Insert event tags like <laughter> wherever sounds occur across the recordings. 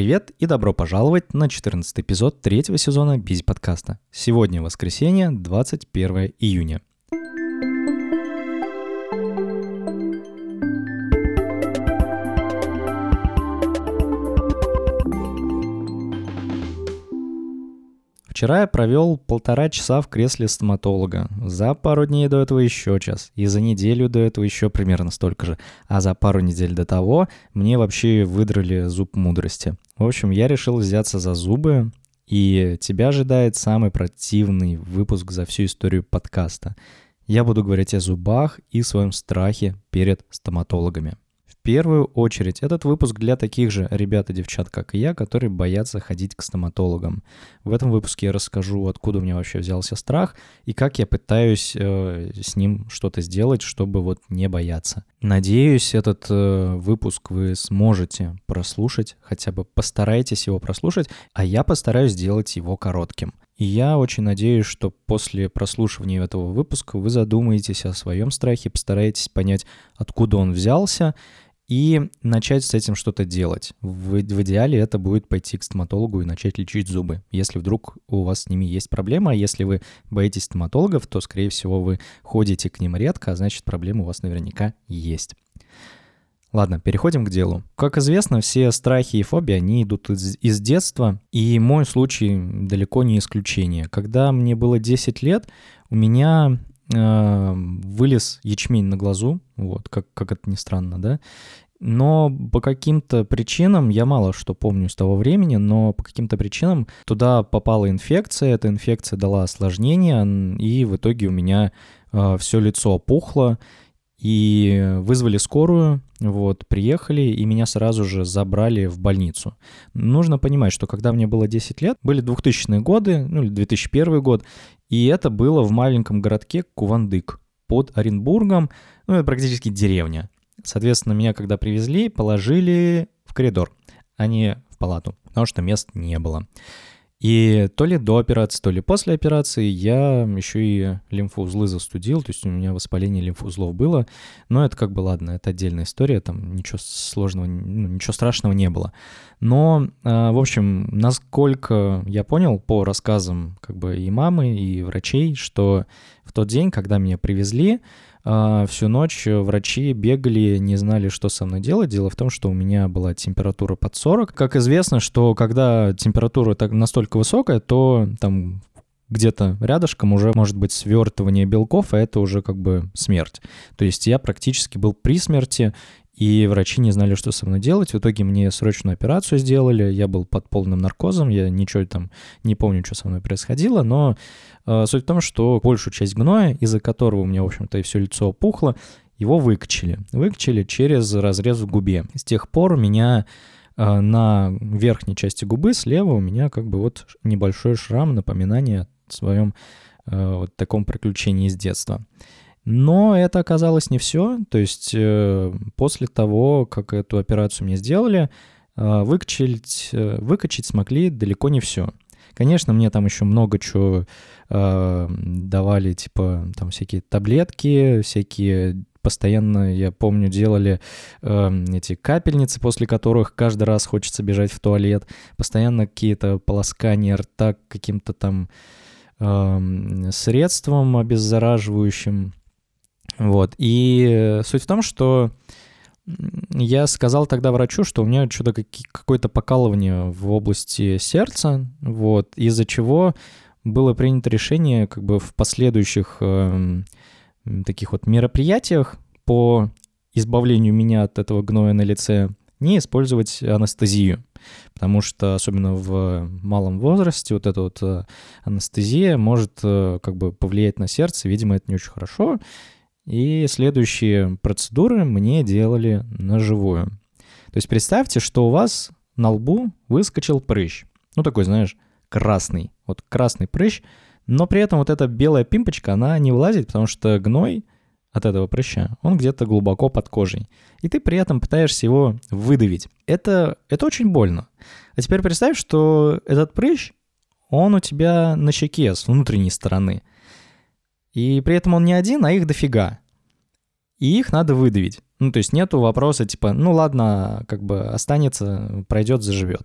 привет и добро пожаловать на 14 эпизод третьего сезона Бизи подкаста. Сегодня воскресенье, 21 июня. Вчера я провел полтора часа в кресле стоматолога. За пару дней до этого еще час. И за неделю до этого еще примерно столько же. А за пару недель до того мне вообще выдрали зуб мудрости. В общем, я решил взяться за зубы. И тебя ожидает самый противный выпуск за всю историю подкаста. Я буду говорить о зубах и своем страхе перед стоматологами первую очередь этот выпуск для таких же ребят и девчат, как и я, которые боятся ходить к стоматологам. В этом выпуске я расскажу, откуда у меня вообще взялся страх и как я пытаюсь э, с ним что-то сделать, чтобы вот не бояться. Надеюсь, этот э, выпуск вы сможете прослушать, хотя бы постарайтесь его прослушать, а я постараюсь сделать его коротким. И я очень надеюсь, что после прослушивания этого выпуска вы задумаетесь о своем страхе, постараетесь понять, откуда он взялся, и начать с этим что-то делать. В, в идеале это будет пойти к стоматологу и начать лечить зубы. Если вдруг у вас с ними есть проблема, а если вы боитесь стоматологов, то, скорее всего, вы ходите к ним редко, а значит, проблема у вас наверняка есть. Ладно, переходим к делу. Как известно, все страхи и фобии, они идут из, из детства, и мой случай далеко не исключение. Когда мне было 10 лет, у меня вылез ячмень на глазу, вот, как, как это ни странно, да, но по каким-то причинам, я мало что помню с того времени, но по каким-то причинам туда попала инфекция, эта инфекция дала осложнение, и в итоге у меня э, все лицо опухло, и вызвали скорую, вот, приехали, и меня сразу же забрали в больницу. Нужно понимать, что когда мне было 10 лет, были 2000-е годы, ну или 2001 год, и это было в маленьком городке Кувандык под Оренбургом, ну это практически деревня. Соответственно, меня когда привезли, положили в коридор, а не в палату, потому что мест не было. И то ли до операции, то ли после операции я еще и лимфоузлы застудил, то есть у меня воспаление лимфоузлов было, но это как бы ладно, это отдельная история, там ничего сложного, ну, ничего страшного не было. Но, а, в общем, насколько я понял по рассказам как бы и мамы, и врачей, что в тот день, когда меня привезли, всю ночь врачи бегали, не знали, что со мной делать. Дело в том, что у меня была температура под 40. Как известно, что когда температура так настолько высокая, то там где-то рядышком уже может быть свертывание белков, а это уже как бы смерть. То есть я практически был при смерти, и врачи не знали, что со мной делать. В итоге мне срочную операцию сделали, я был под полным наркозом, я ничего там не помню, что со мной происходило, но э, суть в том, что большую часть гноя, из-за которого у меня, в общем-то, и все лицо опухло, его выкачали. Выкачали через разрез в губе. С тех пор у меня э, на верхней части губы слева у меня как бы вот небольшой шрам, напоминание о своем э, вот таком приключении из детства. Но это оказалось не все. То есть э, после того, как эту операцию мне сделали, э, выкачать, э, выкачать смогли далеко не все. Конечно, мне там еще много чего э, давали, типа там всякие таблетки, всякие постоянно, я помню, делали э, эти капельницы, после которых каждый раз хочется бежать в туалет, постоянно какие-то полоскания рта каким-то там э, средством обеззараживающим. Вот. И суть в том, что я сказал тогда врачу, что у меня что-то какое-то покалывание в области сердца, вот, из-за чего было принято решение как бы в последующих э, таких вот мероприятиях по избавлению меня от этого гноя на лице не использовать анестезию. Потому что, особенно в малом возрасте, вот эта вот э, анестезия может э, как бы повлиять на сердце. Видимо, это не очень хорошо. И следующие процедуры мне делали на живую. То есть представьте, что у вас на лбу выскочил прыщ. Ну, такой, знаешь, красный. Вот красный прыщ. Но при этом вот эта белая пимпочка, она не вылазит, потому что гной от этого прыща, он где-то глубоко под кожей. И ты при этом пытаешься его выдавить. Это, это очень больно. А теперь представь, что этот прыщ, он у тебя на щеке с внутренней стороны. И при этом он не один, а их дофига. И их надо выдавить. Ну, то есть нету вопроса типа, ну ладно, как бы останется, пройдет, заживет.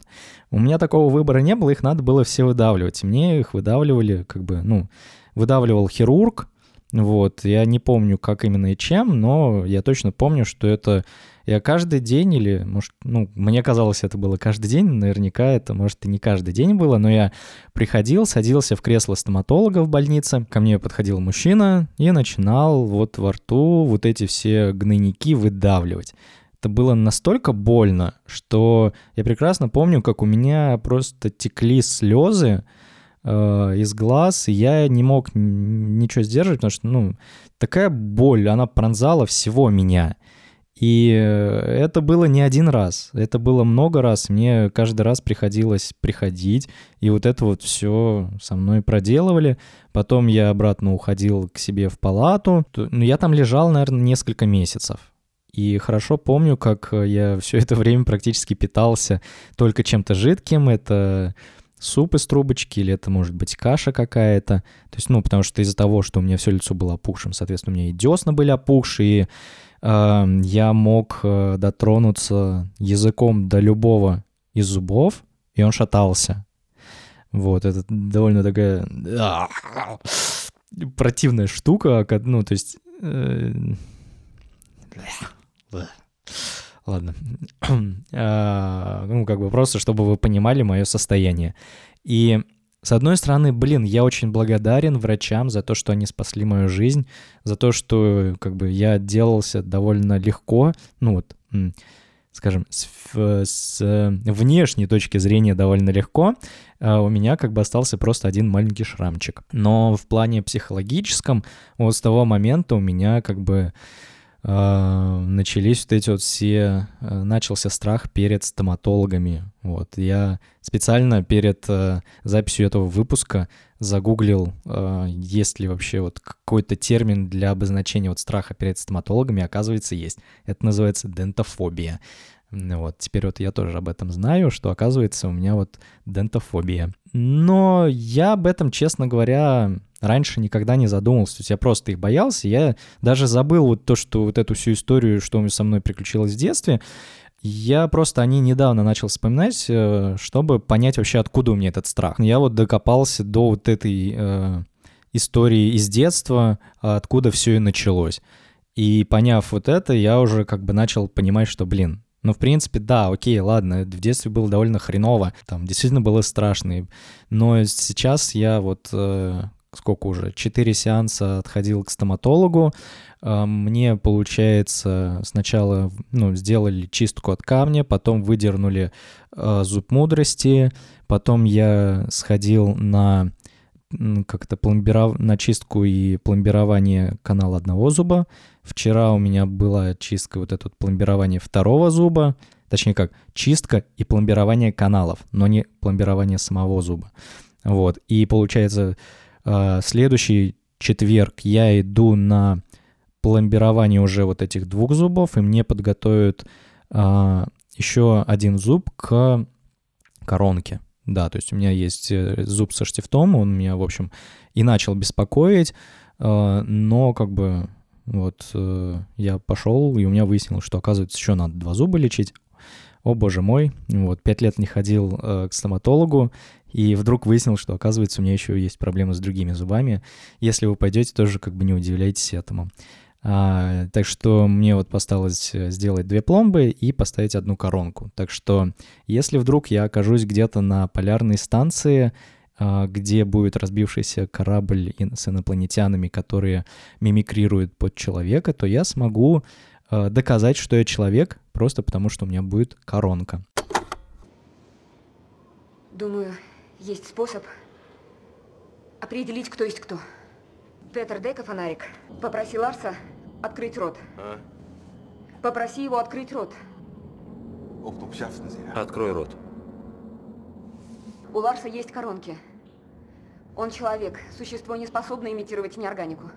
У меня такого выбора не было, их надо было все выдавливать. Мне их выдавливали, как бы, ну, выдавливал хирург, вот, я не помню, как именно и чем, но я точно помню, что это я каждый день или, может, ну, мне казалось, это было каждый день, наверняка это, может, и не каждый день было, но я приходил, садился в кресло стоматолога в больнице, ко мне подходил мужчина и начинал вот во рту вот эти все гнойники выдавливать. Это было настолько больно, что я прекрасно помню, как у меня просто текли слезы, э, из глаз, и я не мог ничего сдерживать, потому что, ну, такая боль, она пронзала всего меня. И э, это было не один раз, это было много раз. Мне каждый раз приходилось приходить, и вот это вот все со мной проделывали. Потом я обратно уходил к себе в палату. Ну, я там лежал, наверное, несколько месяцев. И хорошо помню, как я все это время практически питался только чем-то жидким. Это суп из трубочки, или это может быть каша какая-то. То есть, ну, потому что из-за того, что у меня все лицо было опухшим, соответственно, у меня и десна были опухшие, и э, я мог э, дотронуться языком до любого из зубов, и он шатался. Вот, это довольно такая противная штука, ну, то есть... Э, Ладно. <clears throat> а, ну, как бы просто, чтобы вы понимали мое состояние. И с одной стороны, блин, я очень благодарен врачам за то, что они спасли мою жизнь, за то, что как бы я отделался довольно легко, ну вот, скажем, с, с внешней точки зрения довольно легко, а у меня как бы остался просто один маленький шрамчик. Но в плане психологическом вот с того момента у меня как бы начались вот эти вот все, а, начался страх перед стоматологами. Вот, я специально перед э, записью этого выпуска загуглил, есть ли вообще вот какой-то термин для обозначения вот страха перед стоматологами, оказывается, есть. Это называется дентофобия. Вот, теперь вот я тоже об этом знаю, что оказывается у меня вот дентофобия. Но я об этом, честно говоря, раньше никогда не задумывался. То есть я просто их боялся. Я даже забыл вот то, что вот эту всю историю, что со мной приключилось в детстве. Я просто о ней недавно начал вспоминать, э, чтобы понять вообще, откуда у меня этот страх. Я вот докопался до вот этой э, истории из детства, откуда все и началось. И поняв вот это, я уже как бы начал понимать, что, блин, ну, в принципе, да, окей, ладно, в детстве было довольно хреново, там действительно было страшно, но сейчас я вот э, сколько уже, четыре сеанса отходил к стоматологу. А, мне, получается, сначала ну, сделали чистку от камня, потом выдернули э, зуб мудрости, потом я сходил на как-то пломбиров... на чистку и пломбирование канала одного зуба. Вчера у меня была чистка, вот это вот пломбирование второго зуба, точнее как, чистка и пломбирование каналов, но не пломбирование самого зуба. Вот, и получается, а, следующий четверг я иду на пломбирование уже вот этих двух зубов, и мне подготовят а, еще один зуб к коронке. Да, то есть у меня есть э, зуб со штифтом, он меня, в общем, и начал беспокоить, а, но как бы вот э, я пошел, и у меня выяснилось, что, оказывается, еще надо два зуба лечить. О боже мой, вот, пять лет не ходил э, к стоматологу, и вдруг выяснил, что, оказывается, у меня еще есть проблемы с другими зубами. Если вы пойдете, тоже как бы не удивляйтесь этому. А, так что мне вот осталось э, сделать две пломбы и поставить одну коронку. Так что если вдруг я окажусь где-то на полярной станции, где будет разбившийся корабль с инопланетянами, которые мимикрируют под человека, то я смогу а, доказать, что я человек, просто потому что у меня будет коронка. Думаю, есть способ определить, кто есть кто. Петр, дай-ка фонарик. Попроси Ларса открыть рот. А? Попроси его открыть рот. Открой рот. У Ларса есть коронки. Он человек, существо, не способное имитировать неорганику.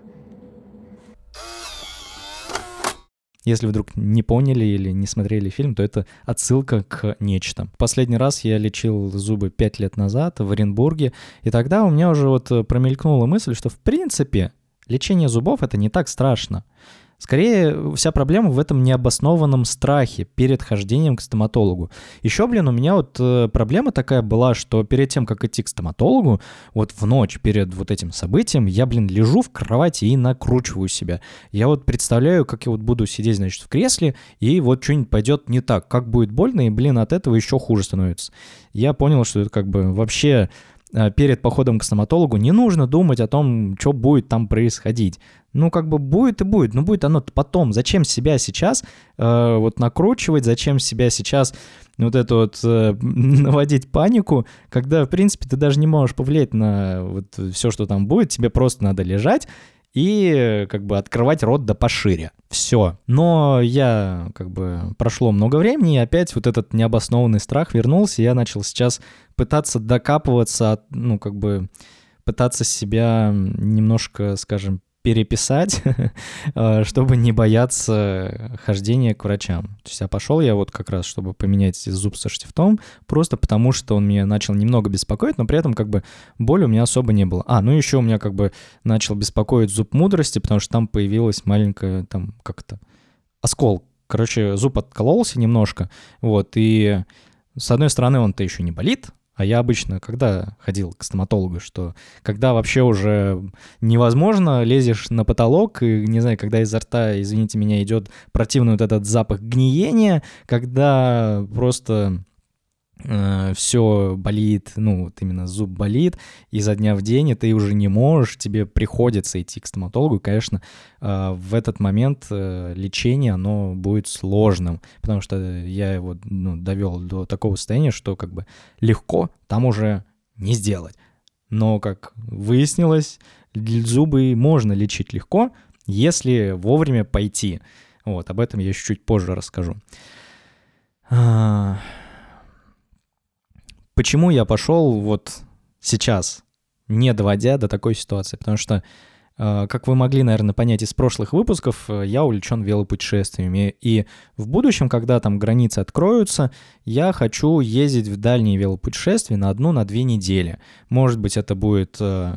Если вдруг не поняли или не смотрели фильм, то это отсылка к нечто. Последний раз я лечил зубы пять лет назад в Оренбурге, и тогда у меня уже вот промелькнула мысль, что в принципе лечение зубов это не так страшно. Скорее, вся проблема в этом необоснованном страхе перед хождением к стоматологу. Еще, блин, у меня вот э, проблема такая была, что перед тем, как идти к стоматологу, вот в ночь перед вот этим событием, я, блин, лежу в кровати и накручиваю себя. Я вот представляю, как я вот буду сидеть, значит, в кресле, и вот что-нибудь пойдет не так, как будет больно, и, блин, от этого еще хуже становится. Я понял, что это как бы вообще перед походом к стоматологу не нужно думать о том, что будет там происходить. Ну, как бы будет и будет, но будет оно потом. Зачем себя сейчас э, вот накручивать, зачем себя сейчас вот это вот э, <laughs> наводить панику, когда, в принципе, ты даже не можешь повлиять на вот все, что там будет, тебе просто надо лежать и как бы открывать рот да пошире. Все. Но я как бы прошло много времени, и опять вот этот необоснованный страх вернулся, и я начал сейчас пытаться докапываться, ну, как бы пытаться себя немножко, скажем, переписать, <laughs> э, чтобы не бояться хождения к врачам. То есть я пошел я вот как раз, чтобы поменять зуб со штифтом, просто потому что он меня начал немного беспокоить, но при этом как бы боли у меня особо не было. А, ну еще у меня как бы начал беспокоить зуб мудрости, потому что там появилась маленькая там как-то оскол. Короче, зуб откололся немножко, вот, и с одной стороны он-то еще не болит, а я обычно, когда ходил к стоматологу, что когда вообще уже невозможно, лезешь на потолок, и, не знаю, когда изо рта, извините меня, идет противный вот этот запах гниения, когда просто э, все болит, ну, вот именно зуб болит изо дня в день, и ты уже не можешь, тебе приходится идти к стоматологу, и, конечно, э, в этот момент э, лечение, оно будет сложным, потому что я его ну, довел до такого состояния, что как бы легко там уже не сделать. Но, как выяснилось, зубы можно лечить легко, если вовремя пойти. Вот, об этом я чуть-чуть позже расскажу. Почему я пошел вот сейчас, не доводя до такой ситуации? Потому что, э, как вы могли, наверное, понять из прошлых выпусков, э, я увлечен велопутешествиями. И в будущем, когда там границы откроются, я хочу ездить в дальние велопутешествия на одну, на две недели. Может быть, это будет э,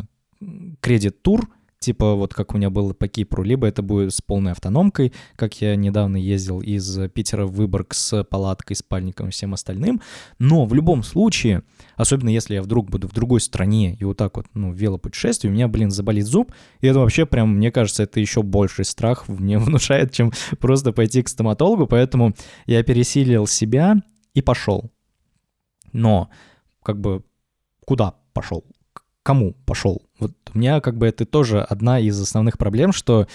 кредит-тур — типа вот как у меня было по Кипру, либо это будет с полной автономкой, как я недавно ездил из Питера в Выборг с палаткой, спальником и всем остальным. Но в любом случае, особенно если я вдруг буду в другой стране и вот так вот, ну, велопутешествие, у меня, блин, заболит зуб, и это вообще прям, мне кажется, это еще больший страх мне <laughs> внушает, чем просто пойти к стоматологу, поэтому я пересилил себя и пошел. Но, как бы, куда пошел? Кому пошел. Вот у меня как бы это тоже одна из основных проблем, что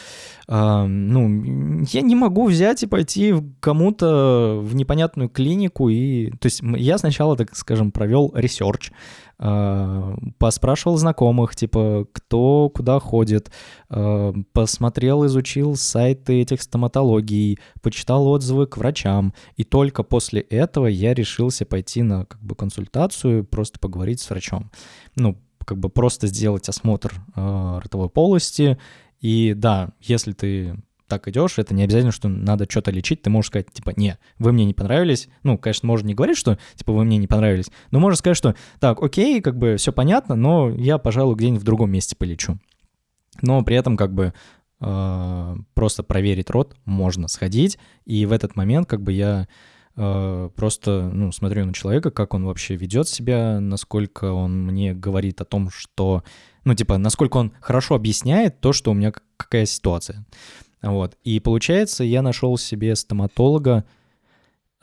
э, ну я не могу взять и пойти кому-то в непонятную клинику и, то есть я сначала, так скажем, провел research, э, поспрашивал знакомых, типа кто куда ходит, э, посмотрел, изучил сайты этих стоматологий, почитал отзывы к врачам, и только после этого я решился пойти на как бы консультацию, просто поговорить с врачом. Ну, как бы просто сделать осмотр э, ротовой полости. И да, если ты так идешь, это не обязательно, что надо что-то лечить, ты можешь сказать, типа, не, вы мне не понравились. Ну, конечно, можно не говорить, что, типа, вы мне не понравились, но можно сказать, что, так, окей, как бы все понятно, но я, пожалуй, где-нибудь в другом месте полечу. Но при этом, как бы, э, просто проверить рот можно сходить, и в этот момент, как бы, я просто, ну, смотрю на человека, как он вообще ведет себя, насколько он мне говорит о том, что, ну, типа, насколько он хорошо объясняет то, что у меня какая ситуация. Вот. И получается, я нашел себе стоматолога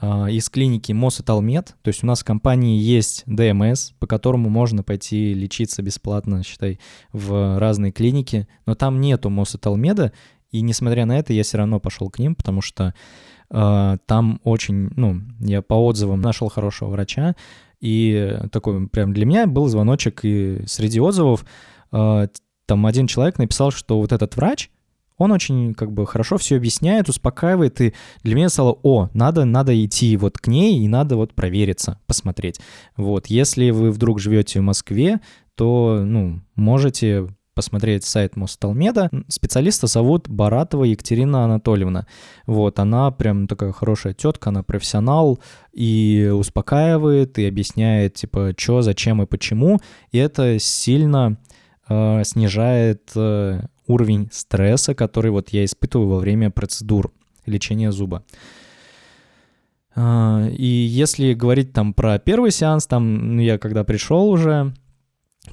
э, из клиники Мосаталмед. То есть у нас в компании есть ДМС, по которому можно пойти лечиться бесплатно, считай, в разные клиники. Но там нету Мосаталмеда, и несмотря на это, я все равно пошел к ним, потому что там очень, ну, я по отзывам нашел хорошего врача, и такой прям для меня был звоночек, и среди отзывов а, там один человек написал, что вот этот врач, он очень как бы хорошо все объясняет, успокаивает, и для меня стало, о, надо, надо идти вот к ней, и надо вот провериться, посмотреть. Вот, если вы вдруг живете в Москве, то, ну, можете посмотреть сайт Мосталмеда. Специалиста зовут Баратова Екатерина Анатольевна. Вот, она прям такая хорошая тетка, она профессионал и успокаивает, и объясняет, типа, что, зачем и почему. И это сильно э, снижает э, уровень стресса, который вот я испытываю во время процедур лечения зуба. А, и если говорить там про первый сеанс, там ну, я когда пришел уже,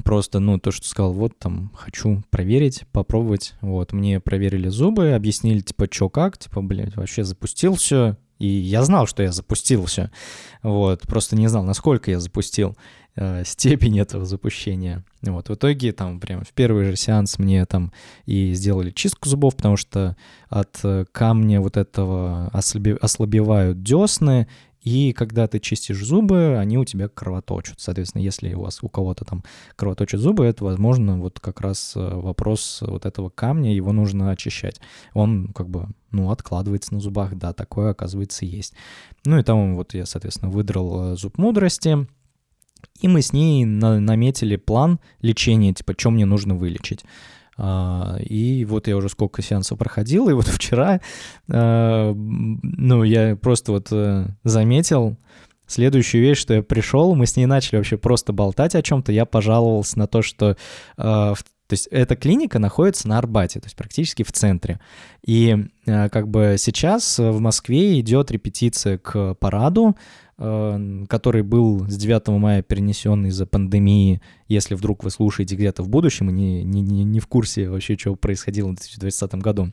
просто, ну, то, что сказал, вот там хочу проверить, попробовать, вот, мне проверили зубы, объяснили, типа, что как, типа, блядь, вообще запустил все, и я знал, что я запустил все, вот, просто не знал, насколько я запустил э, степень этого запущения. Вот, в итоге там прям в первый же сеанс мне там и сделали чистку зубов, потому что от э, камня вот этого ослабе, ослабевают десны, и когда ты чистишь зубы, они у тебя кровоточат. Соответственно, если у вас у кого-то там кровоточат зубы, это, возможно, вот как раз э, вопрос вот этого камня, его нужно очищать. Он как бы, ну, откладывается на зубах, да, такое, оказывается, есть. Ну и там вот я, соответственно, выдрал э, зуб мудрости, и мы с ней на наметили план лечения, типа, что мне нужно вылечить. А, и вот я уже сколько сеансов проходил, и вот <laughs> вчера, а, ну, я просто вот э, заметил следующую вещь, что я пришел, мы с ней начали вообще просто болтать о чем-то, я пожаловался на то, что а, то есть эта клиника находится на Арбате, то есть практически в центре. И как бы сейчас в Москве идет репетиция к параду, который был с 9 мая перенесен из-за пандемии, если вдруг вы слушаете где-то в будущем и не, не, не в курсе вообще, что происходило в 2020 году.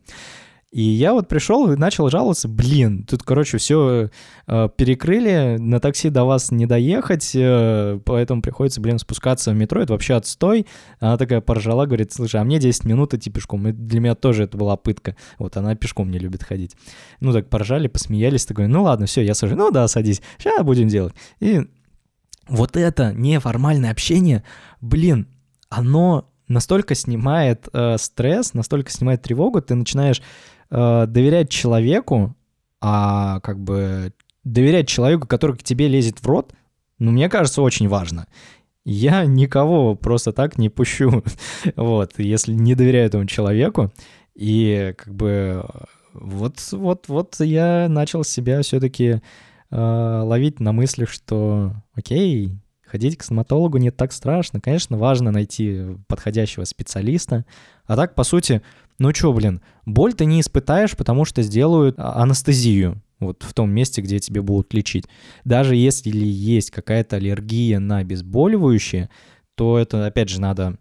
И я вот пришел и начал жаловаться, блин, тут, короче, все э, перекрыли, на такси до вас не доехать, э, поэтому приходится, блин, спускаться в метро, это вообще отстой. Она такая поржала, говорит, слушай, а мне 10 минут идти пешком, и для меня тоже это была пытка. Вот, она пешком не любит ходить. Ну так поржали, посмеялись, такой, ну ладно, все, я сажу, ну да, садись, сейчас будем делать. И вот это неформальное общение, блин, оно настолько снимает э, стресс, настолько снимает тревогу, ты начинаешь э, доверять человеку, а как бы доверять человеку, который к тебе лезет в рот, ну, мне кажется, очень важно. Я никого просто так не пущу, <laughs> вот, если не доверяю этому человеку. И как бы вот, вот, вот я начал себя все-таки э, ловить на мыслях, что окей, ходить к стоматологу не так страшно. Конечно, важно найти подходящего специалиста. А так, по сути, ну чё, блин, боль ты не испытаешь, потому что сделают а, анестезию вот в том месте, где тебе будут лечить. Даже если есть какая-то аллергия на обезболивающее, то это, опять же, надо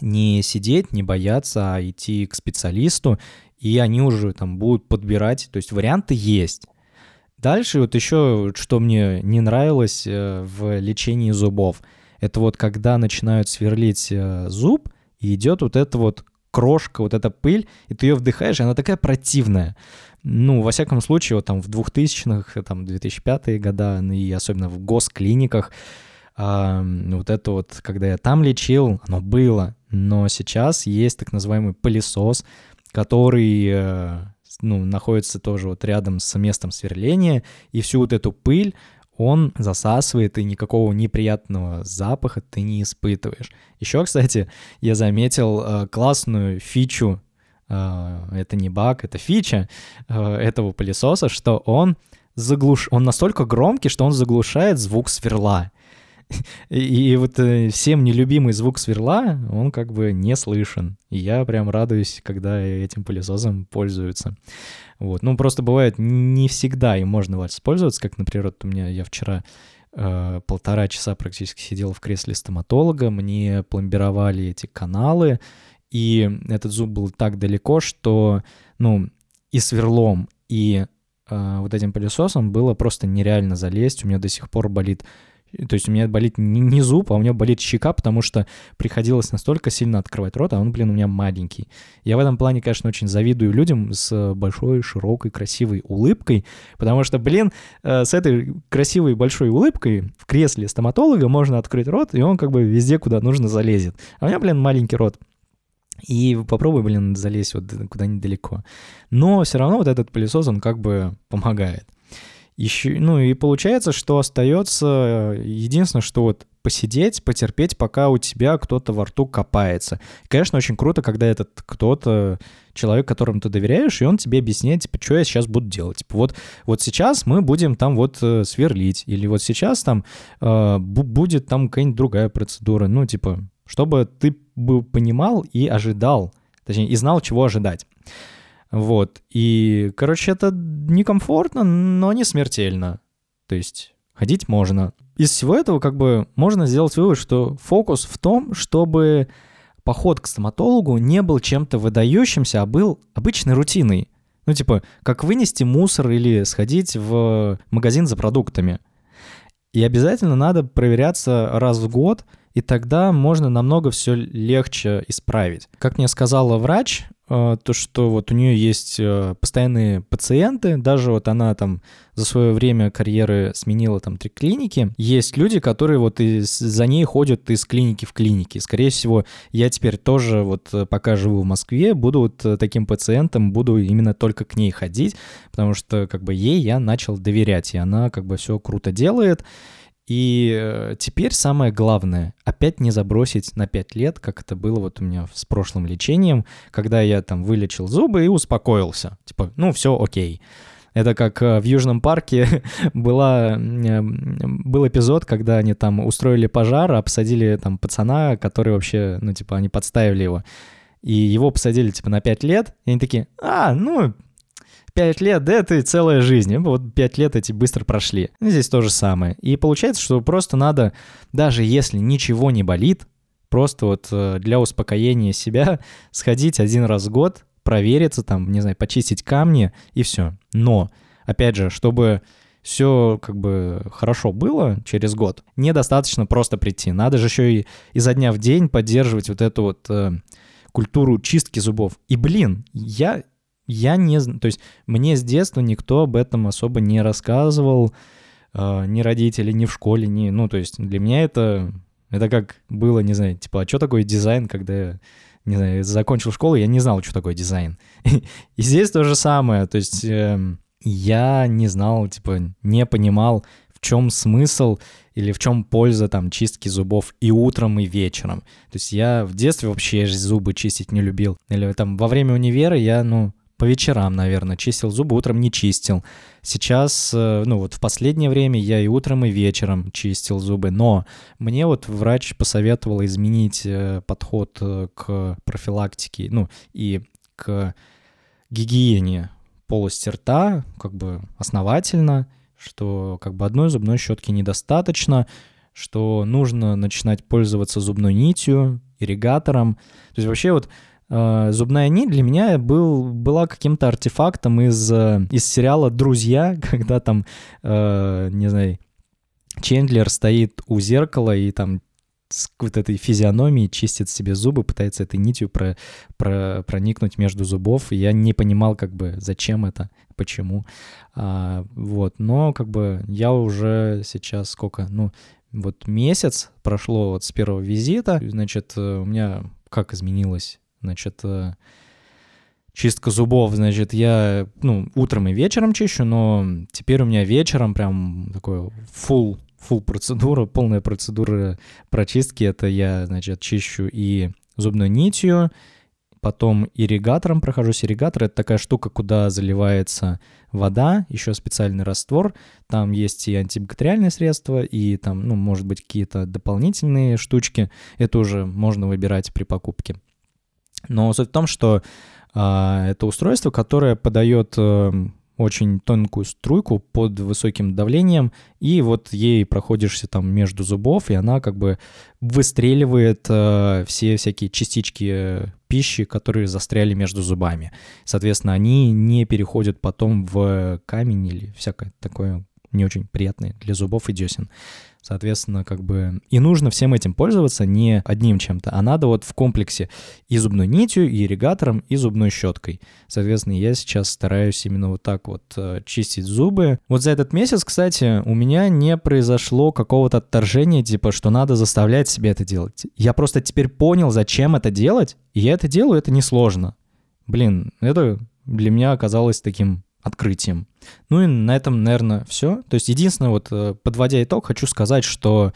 не сидеть, не бояться, а идти к специалисту, и они уже там будут подбирать, то есть варианты есть. Дальше вот еще, что мне не нравилось э, в лечении зубов, это вот когда начинают сверлить э, зуб, и идет вот это вот крошка, вот эта пыль, и ты ее вдыхаешь, и она такая противная. Ну, во всяком случае, вот там в 2000-х, там 2005-е года, ну и особенно в госклиниках, а, вот это вот, когда я там лечил, оно было. Но сейчас есть так называемый пылесос, который э, ну, находится тоже вот рядом с местом сверления, и всю вот эту пыль он засасывает, и никакого неприятного запаха ты не испытываешь. Еще, кстати, я заметил э, классную фичу, э, это не баг, это фича э, этого пылесоса, что он заглуш... он настолько громкий, что он заглушает звук сверла. <laughs> И, вот э, всем нелюбимый звук сверла, он как бы не слышен. И я прям радуюсь, когда этим пылесосом пользуются. Вот. Ну, просто бывает, не всегда им можно воспользоваться, как, например, вот у меня, я вчера э, полтора часа практически сидел в кресле стоматолога, мне пломбировали эти каналы, и этот зуб был так далеко, что, ну, и сверлом, и э, вот этим пылесосом было просто нереально залезть. У меня до сих пор болит то есть у меня болит не зуб, а у меня болит щека, потому что приходилось настолько сильно открывать рот, а он, блин, у меня маленький. Я в этом плане, конечно, очень завидую людям с большой, широкой, красивой улыбкой, потому что, блин, э, с этой красивой большой улыбкой в кресле стоматолога можно открыть рот, и он как бы везде, куда нужно, залезет. А у меня, блин, маленький рот. И попробуй, блин, залезть вот куда-нибудь далеко. Но все равно вот этот пылесос, он как бы помогает. Еще, ну и получается, что остается э, единственное, что вот посидеть, потерпеть, пока у тебя кто-то во рту копается. И, конечно, очень круто, когда этот кто-то, человек, которому ты доверяешь, и он тебе объясняет, типа, что я сейчас буду делать. Типа, вот, вот сейчас мы будем там вот э, сверлить, или вот сейчас там э, будет там какая-нибудь другая процедура. Ну, типа, чтобы ты бы понимал и ожидал точнее, и знал, чего ожидать. Вот, и, короче, это некомфортно, но не смертельно. То есть ходить можно. Из всего этого как бы можно сделать вывод, что фокус в том, чтобы поход к стоматологу не был чем-то выдающимся, а был обычной рутиной. Ну, типа, как вынести мусор или сходить в магазин за продуктами. И обязательно надо проверяться раз в год, и тогда можно намного все легче исправить. Как мне сказала врач, то, что вот у нее есть э, постоянные пациенты, даже вот она там за свое время карьеры сменила там три клиники, есть люди, которые вот из, за ней ходят из клиники в клинике. Скорее всего, я теперь тоже вот э, пока живу в Москве, буду вот таким пациентом, буду именно только к ней ходить, потому что как бы ей я начал доверять, и она как бы все круто делает, и э, теперь самое главное — опять не забросить на 5 лет, как это было вот у меня с прошлым лечением, когда я там вылечил зубы и успокоился. Типа, ну все окей. Это как э, в Южном парке <laughs> была, э, был эпизод, когда они там устроили пожар, обсадили там пацана, который вообще, ну типа, они подставили его. И его посадили типа на 5 лет, и они такие, а, ну, Пять лет, да, это целая жизнь. Вот пять лет эти быстро прошли. Здесь то же самое. И получается, что просто надо, даже если ничего не болит, просто вот э, для успокоения себя <laughs> сходить один раз в год, провериться, там, не знаю, почистить камни и все. Но, опять же, чтобы все как бы хорошо было через год, недостаточно просто прийти. Надо же еще и изо дня в день поддерживать вот эту вот э, культуру чистки зубов. И, блин, я я не... То есть мне с детства никто об этом особо не рассказывал, э, ни родители, ни в школе, ни... Ну, то есть для меня это... Это как было, не знаю, типа, а что такое дизайн, когда не знаю, закончил школу, я не знал, что такое дизайн. <laughs> И здесь то же самое, то есть э, я не знал, типа, не понимал, в чем смысл или в чем польза там чистки зубов и утром, и вечером. То есть я в детстве вообще зубы чистить не любил. Или там во время универа я, ну, по вечерам, наверное, чистил зубы, утром не чистил. Сейчас, э, ну вот в последнее время я и утром, и вечером чистил зубы, но мне вот врач посоветовал изменить э, подход э, к профилактике, ну и к гигиене полости рта, как бы основательно, что как бы одной зубной щетки недостаточно, что нужно начинать пользоваться зубной нитью, ирригатором. То есть вообще вот зубная нить для меня был, была каким-то артефактом из, э, из сериала «Друзья», <laughs> когда там, э, не знаю, Чендлер стоит у зеркала и там с вот этой физиономией чистит себе зубы, пытается этой нитью про, про, проникнуть между зубов. Я не понимал, как бы, зачем это, почему. А, вот, но как бы я уже сейчас сколько, ну, вот месяц прошло вот с первого визита, значит, у меня как изменилось Значит, э, чистка зубов, значит, я, ну, утром и вечером чищу, но теперь у меня вечером прям такой full, full процедура, полная процедура прочистки. Это я, значит, чищу и зубной нитью, потом ирригатором прохожусь. Ирригатор — это такая штука, куда заливается вода, еще специальный раствор. Там есть и антибактериальные средства, и там, ну, может быть, какие-то дополнительные штучки. Это уже можно выбирать при покупке. Но суть в том, что э, это устройство, которое подает э, очень тонкую струйку под высоким давлением, и вот ей проходишься там между зубов, и она как бы выстреливает э, все всякие частички пищи, которые застряли между зубами. Соответственно, они не переходят потом в камень или всякое такое не очень приятное для зубов и десен. Соответственно, как бы и нужно всем этим пользоваться не одним чем-то, а надо вот в комплексе и зубной нитью, и ирригатором, и зубной щеткой. Соответственно, я сейчас стараюсь именно вот так вот э, чистить зубы. Вот за этот месяц, кстати, у меня не произошло какого-то отторжения, типа, что надо заставлять себя это делать. Я просто теперь понял, зачем это делать, и я это делаю, это несложно. Блин, это для меня оказалось таким открытием. Ну и на этом, наверное, все. То есть единственное, вот э, подводя итог, хочу сказать, что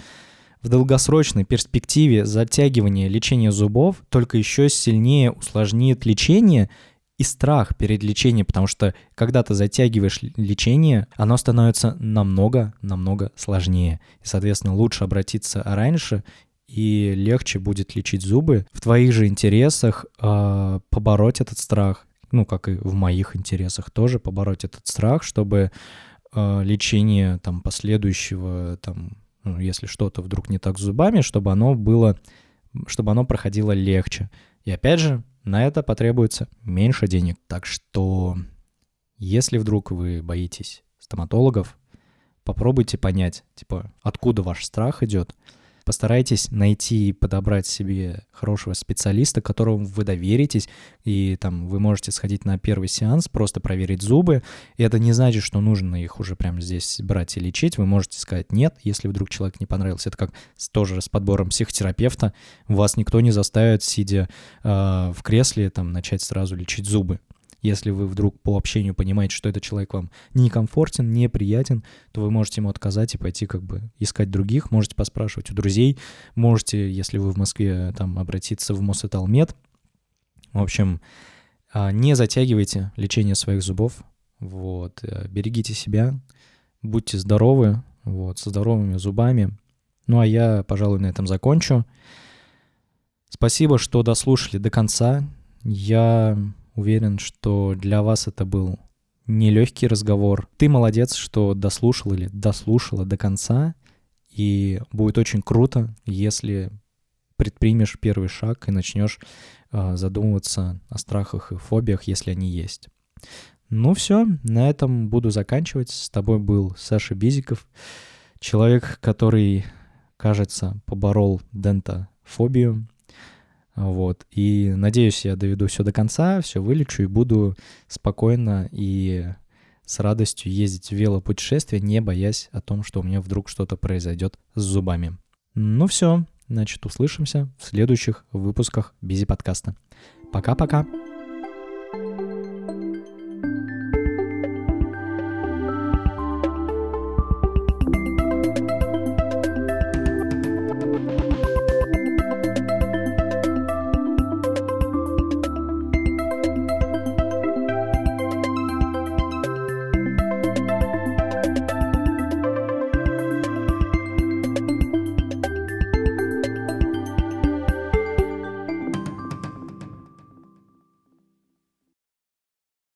в долгосрочной перспективе затягивание лечения зубов только еще сильнее усложнит лечение и страх перед лечением, потому что когда ты затягиваешь лечение, оно становится намного-намного сложнее. И, соответственно, лучше обратиться раньше и легче будет лечить зубы. В твоих же интересах э, побороть этот страх, ну, как и в моих интересах тоже побороть этот страх, чтобы э, лечение там последующего, там, ну, если что-то вдруг не так с зубами, чтобы оно было, чтобы оно проходило легче. И опять же, на это потребуется меньше денег. Так что, если вдруг вы боитесь стоматологов, попробуйте понять, типа, откуда ваш страх идет, постарайтесь найти и подобрать себе хорошего специалиста, которому вы доверитесь, и там вы можете сходить на первый сеанс, просто проверить зубы. И это не значит, что нужно их уже прямо здесь брать и лечить. Вы можете сказать нет, если вдруг человек не понравился. Это как тоже с подбором психотерапевта. Вас никто не заставит, сидя э, в кресле, там, начать сразу лечить зубы. Если вы вдруг по общению понимаете, что этот человек вам некомфортен, неприятен, то вы можете ему отказать и пойти как бы искать других. Можете поспрашивать у друзей. Можете, если вы в Москве, там обратиться в Мосэталмед. В общем, а, не затягивайте лечение своих зубов. Вот. Э, берегите себя, будьте здоровы, вот, со здоровыми зубами. Ну а я, пожалуй, на этом закончу. Спасибо, что дослушали до конца. Я Уверен, что для вас это был нелегкий разговор. Ты молодец, что дослушал или дослушала до конца. И будет очень круто, если предпримешь первый шаг и начнешь э, задумываться о страхах и фобиях, если они есть. Ну все, на этом буду заканчивать. С тобой был Саша Бизиков, человек, который, кажется, поборол дентофобию, вот. И надеюсь, я доведу все до конца, все вылечу и буду спокойно и с радостью ездить в велопутешествие, не боясь о том, что у меня вдруг что-то произойдет с зубами. Ну все, значит, услышимся в следующих выпусках Бизи подкаста. Пока-пока.